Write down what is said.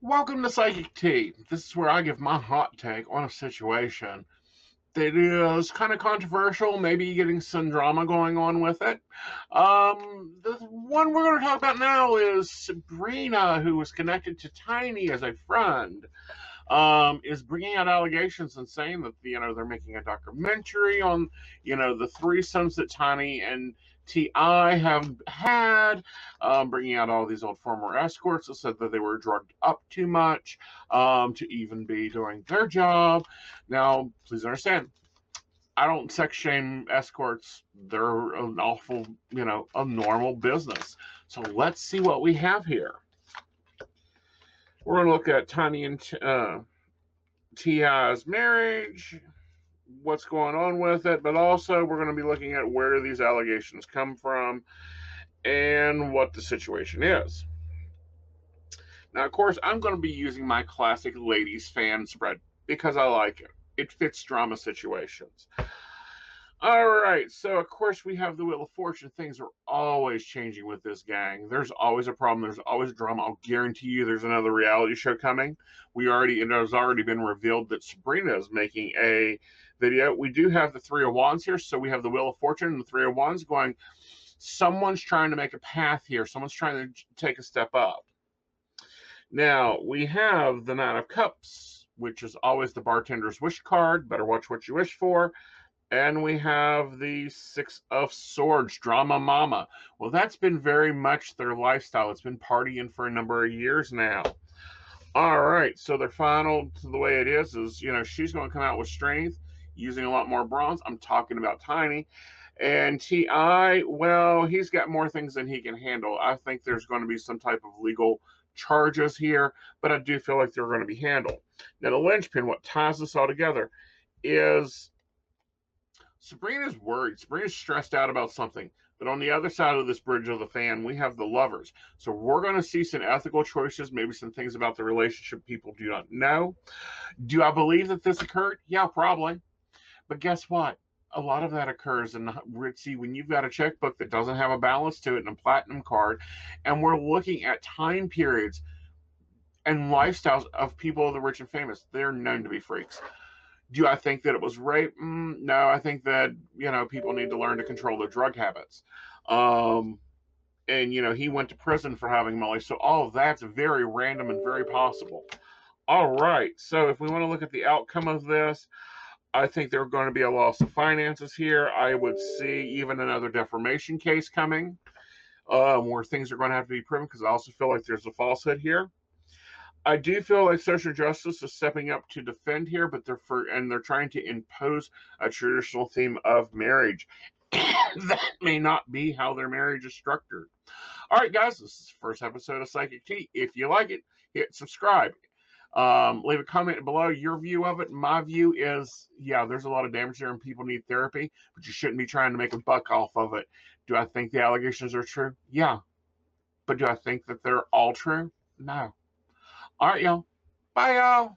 Welcome to Psychic Tea. This is where I give my hot take on a situation that is kind of controversial, maybe getting some drama going on with it. Um, the one we're going to talk about now is Sabrina, who was connected to Tiny as a friend. Um, is bringing out allegations and saying that you know they're making a documentary on you know the threesomes that Tiny and T.I. have had, um, bringing out all these old former escorts that said that they were drugged up too much um, to even be doing their job. Now, please understand, I don't sex shame escorts. They're an awful, you know, a normal business. So let's see what we have here. We're going to look at Tiny and uh, marriage what's going on with it, but also we're going to be looking at where these allegations come from and what the situation is. Now, of course, I'm going to be using my classic ladies fan spread because I like it. It fits drama situations. All right, so of course we have the Wheel of Fortune. Things are always changing with this gang. There's always a problem. There's always drama. I'll guarantee you there's another reality show coming. We already it has already been revealed that Sabrina is making a video. We do have the Three of Wands here, so we have the Wheel of Fortune and the Three of Wands going. Someone's trying to make a path here. Someone's trying to take a step up. Now we have the Nine of Cups, which is always the bartender's wish card. Better watch what you wish for. And we have the Six of Swords, Drama Mama. Well, that's been very much their lifestyle. It's been partying for a number of years now. All right, so their final to the way it is is, you know, she's going to come out with strength, using a lot more bronze. I'm talking about Tiny. And T.I., well, he's got more things than he can handle. I think there's going to be some type of legal charges here, but I do feel like they're going to be handled. Now, the linchpin, what ties this all together, is Sabrina's worried. Sabrina's stressed out about something. But on the other side of this bridge of the fan, we have the lovers. So we're going to see some ethical choices, maybe some things about the relationship people do not know. Do I believe that this occurred? Yeah, probably. But guess what? A lot of that occurs in Ritzy when you've got a checkbook that doesn't have a balance to it and a platinum card, and we're looking at time periods and lifestyles of people of the rich and famous. They're known to be freaks. Do I think that it was rape? Mm, no, I think that you know people need to learn to control their drug habits. Um, and you know he went to prison for having Molly, so all of that's very random and very possible. All right, so if we want to look at the outcome of this, I think there's going to be a loss of finances here. I would see even another defamation case coming, um, where things are going to have to be proven because I also feel like there's a falsehood here. I do feel like social justice is stepping up to defend here, but they're for and they're trying to impose a traditional theme of marriage. that may not be how their marriage is structured. All right, guys, this is the first episode of Psychic Tea. If you like it, hit subscribe. Um, leave a comment below your view of it. My view is, yeah, there's a lot of damage there and people need therapy, but you shouldn't be trying to make a buck off of it. Do I think the allegations are true? Yeah. But do I think that they're all true? No. All right, y'all. Bye, y'all.